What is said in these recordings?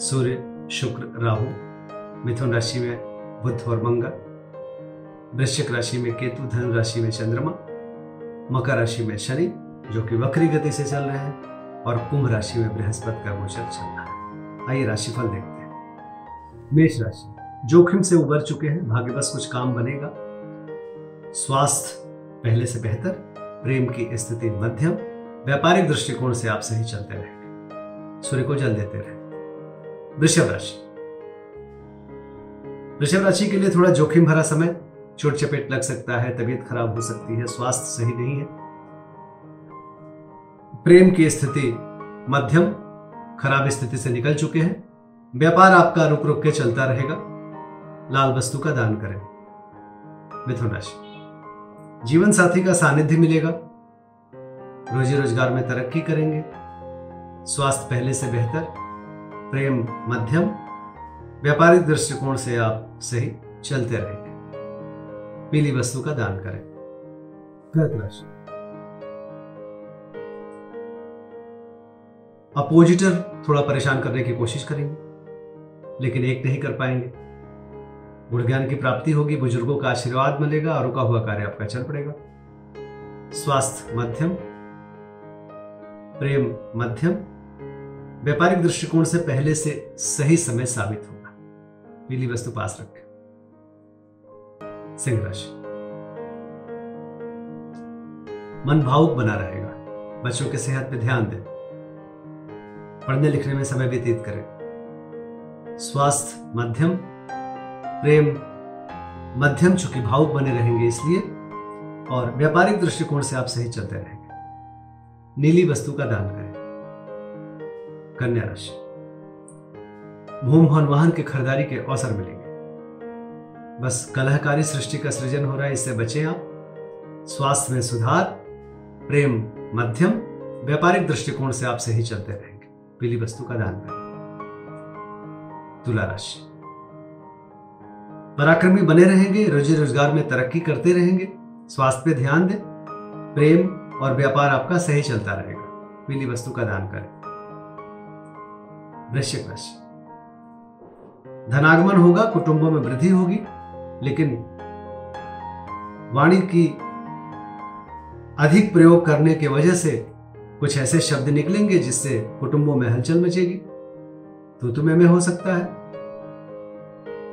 सूर्य, शुक्र, राहु, मिथुन राशि में बुध और मंगल, वृश्चिक राशि में केतु, धनु राशि में चंद्रमा, मकर राशि में शनि, जो कि वक्री गति से चल रहे हैं, और कुंभ राशि में बृहस्पति का गोचर चल रहा है। आइए राशिफल देखते हैं। मेष राशि, जोखिम से उबर चुके हैं, भाग्यवश कुछ काम बनेगा। स्वास्थ्य पहले से बेहतर, प्रेम की स्थिति मध्यम, व्यापारिक दृष्टिकोण से आप सही चलते रहेंगे। सूर्य को जल देते रहे। वृषभ राशि वृषभ राशि के लिए थोड़ा जोखिम भरा समय, चोट चपेट लग सकता है, तबीयत खराब हो सकती है, स्वास्थ्य सही नहीं है। प्रेम की स्थिति मध्यम, खराब स्थिति से निकल चुके हैं। व्यापार आपका रुक रुक के चलता रहेगा। लाल वस्तु का दान करें। मिथुन राशि। जीवन साथी का सानिध्य मिलेगा। रोजी रोज़गार में तरक्की करेंगे। स्वास्थ्य पहले से बेहतर। प्रेम मध्यम व्यापारिक दृष्टिकोण से आप सही चलते रहेंगे पीली वस्तु का दान करें। कर्क राशि अपोजिटर थोड़ा परेशान करने की कोशिश करेंगे लेकिन एक नहीं कर पाएँगे। गुण ज्ञान की प्राप्ति होगी बुज़ुर्गों का आशीर्वाद मिलेगा और रुका हुआ कार्य आपका चल पड़ेगा। स्वास्थ्य मध्यम प्रेम मध्यम व्यापारिक दृष्टिकोण से पहले से सही समय साबित होगा। पीली वस्तु पास रखें। सिंह राशि। मन भावुक बना रहेगा। बच्चों की सेहत पे ध्यान दें। पढ़ने लिखने में समय व्यतीत करें। स्वास्थ्य, मध्यम, प्रेम, मध्यम चूँकि भावुक बने रहेंगे इसलिए, और व्यापारिक दृष्टिकोण से आप सही चलते रहेंगे। नीली वस्तु का दान करें। कन्या राशि। भूम भवन वाहन की खरीदारी के अवसर मिलेंगे। बस कलहकारी सृष्टि का सृजन हो रहा है, इससे बचें आप। स्वास्थ्य में सुधार, प्रेम मध्यम, व्यापारिक दृष्टिकोण से आप सही चलते रहेंगे। पीली वस्तु का दान करें। तुला राशि। पराक्रमी बने रहेंगे, रोजी रोज़गार में तरक्की करते रहेंगे। स्वास्थ्य पे ध्यान दें। प्रेम और व्यापार आपका सही चलता रहेगा। पीली वस्तु का दान करें। वृश्चिक राशि। धनागमन होगा, कुटुंबों में वृद्धि होगी, लेकिन वाणी की अधिक प्रयोग करने की वजह से कुछ ऐसे शब्द निकलेंगे जिससे कुटुंबों में हलचल मचेगी। तो तुम्हें में हो सकता है।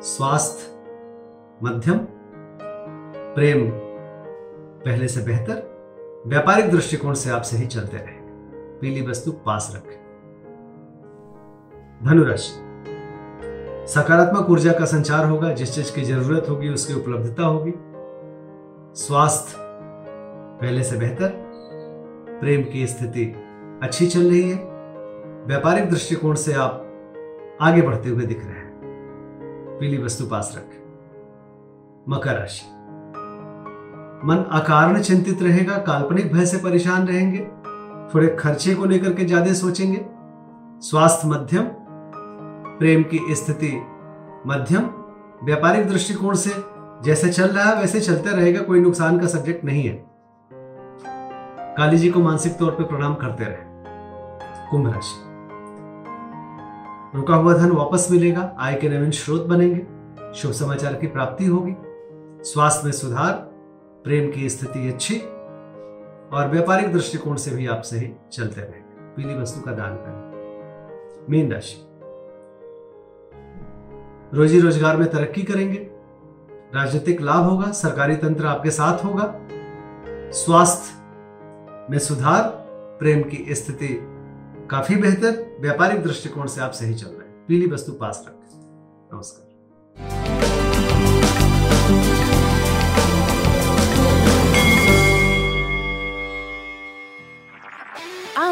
स्वास्थ्य, मध्यम, प्रेम पहले से बेहतर। व्यापारिक दृष्टिकोण से आप सही चलते रहे। पीली वस्तु पास रखें। धनुराशि। सकारात्मक ऊर्जा का संचार होगा, जिस चीज़ की ज़रूरत होगी, उसकी उपलब्धता होगी। स्वास्थ्य पहले से बेहतर। प्रेम की स्थिति अच्छी चल रही है। व्यापारिक दृष्टिकोण से आप आगे बढ़ते हुए दिख रहे हैं। पीली वस्तु पास रखें। मकर राशि। मन अकारण चिंतित रहेगा, काल्पनिक भय से परेशान रहेंगे। थोड़े खर्चे को लेकर के ज़्यादा सोचेंगे। स्वास्थ्य मध्यम प्रेम की स्थिति मध्यम, व्यापारिक दृष्टिकोण से जैसे चल रहा है, वैसे चलते रहेगा, कोई नुकसान का सब्जेक्ट नहीं है। काली जी को मानसिक तौर पर प्रणाम करते रहे। कुंभ राशि। रुका हुआ धन वापस मिलेगा, आय के नवीन स्रोत बनेंगे, शुभ समाचार की प्राप्ति होगी, स्वास्थ्य में सुधार, प्रेम की स्थिति अच्छी, और व्यापारिक दृष्टिकोण से भी आप सही चलते रहेंगे। पीली वस्तु का दान करें। मीन राशि। रोजी रोज़गार में तरक्की करेंगे। राजनीतिक लाभ होगा, सरकारी तंत्र आपके साथ होगा। स्वास्थ्य में सुधार, प्रेम की स्थिति काफ़ी बेहतर, व्यापारिक दृष्टिकोण से आप सही चल रहे हैं। पीली वस्तु पास रखें। नमस्कार।